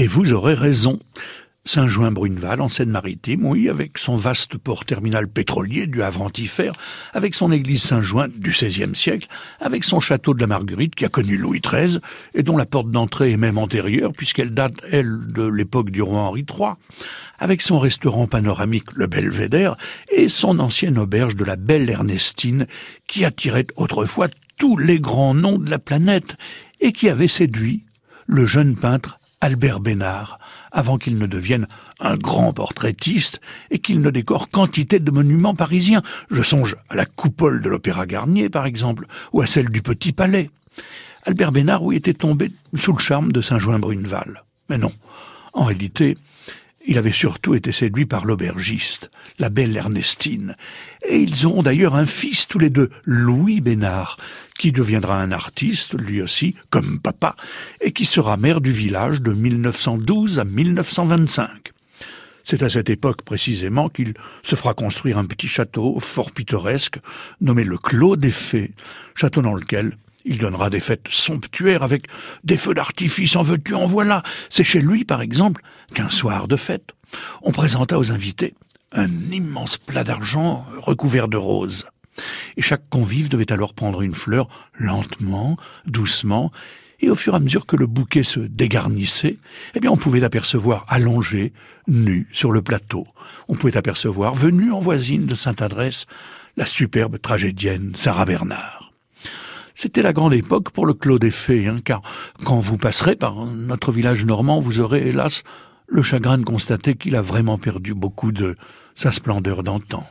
Et vous aurez raison. Saint-Jouin-Bruneval, en Seine-Maritime, oui, avec son vaste port terminal pétrolier du Havre Antifère, avec son église Saint-Jouin du XVIe siècle, avec son château de la Marguerite qui a connu Louis XIII et dont la porte d'entrée est même antérieure puisqu'elle date, elle, de l'époque du roi Henri III, avec son restaurant panoramique le Belvédère et son ancienne auberge de la Belle Ernestine qui attirait autrefois tous les grands noms de la planète et qui avait séduit le jeune peintre Albert Bénard, avant qu'il ne devienne un grand portraitiste et qu'il ne décore quantité de monuments parisiens. Je songe à la coupole de l'Opéra Garnier, par exemple, ou à celle du Petit Palais. Albert Bénard, oui, était tombé sous le charme de Saint-Jouin-Bruneval. Mais non, en réalité, il avait surtout été séduit par l'aubergiste, la belle Ernestine. Et ils auront d'ailleurs un fils tous les deux, Louis Bénard, qui deviendra un artiste, lui aussi, comme papa, et qui sera maire du village de 1912 à 1925. C'est à cette époque précisément qu'il se fera construire un petit château fort pittoresque nommé le Clos des Fées, château dans lequel il donnera des fêtes somptuaires avec des feux d'artifice en veux-tu en voilà. C'est chez lui, par exemple, qu'un soir de fête, on présenta aux invités un immense plat d'argent recouvert de roses. Et chaque convive devait alors prendre une fleur lentement, doucement, et au fur et à mesure que le bouquet se dégarnissait, eh bien, on pouvait apercevoir allongé, nu, sur le plateau. On pouvait apercevoir, venue en voisine de Sainte-Adresse, la superbe tragédienne Sarah Bernard. C'était la grande époque pour le Clos des Fées, hein, car quand vous passerez par notre village normand, vous aurez hélas le chagrin de constater qu'il a vraiment perdu beaucoup de sa splendeur d'antan.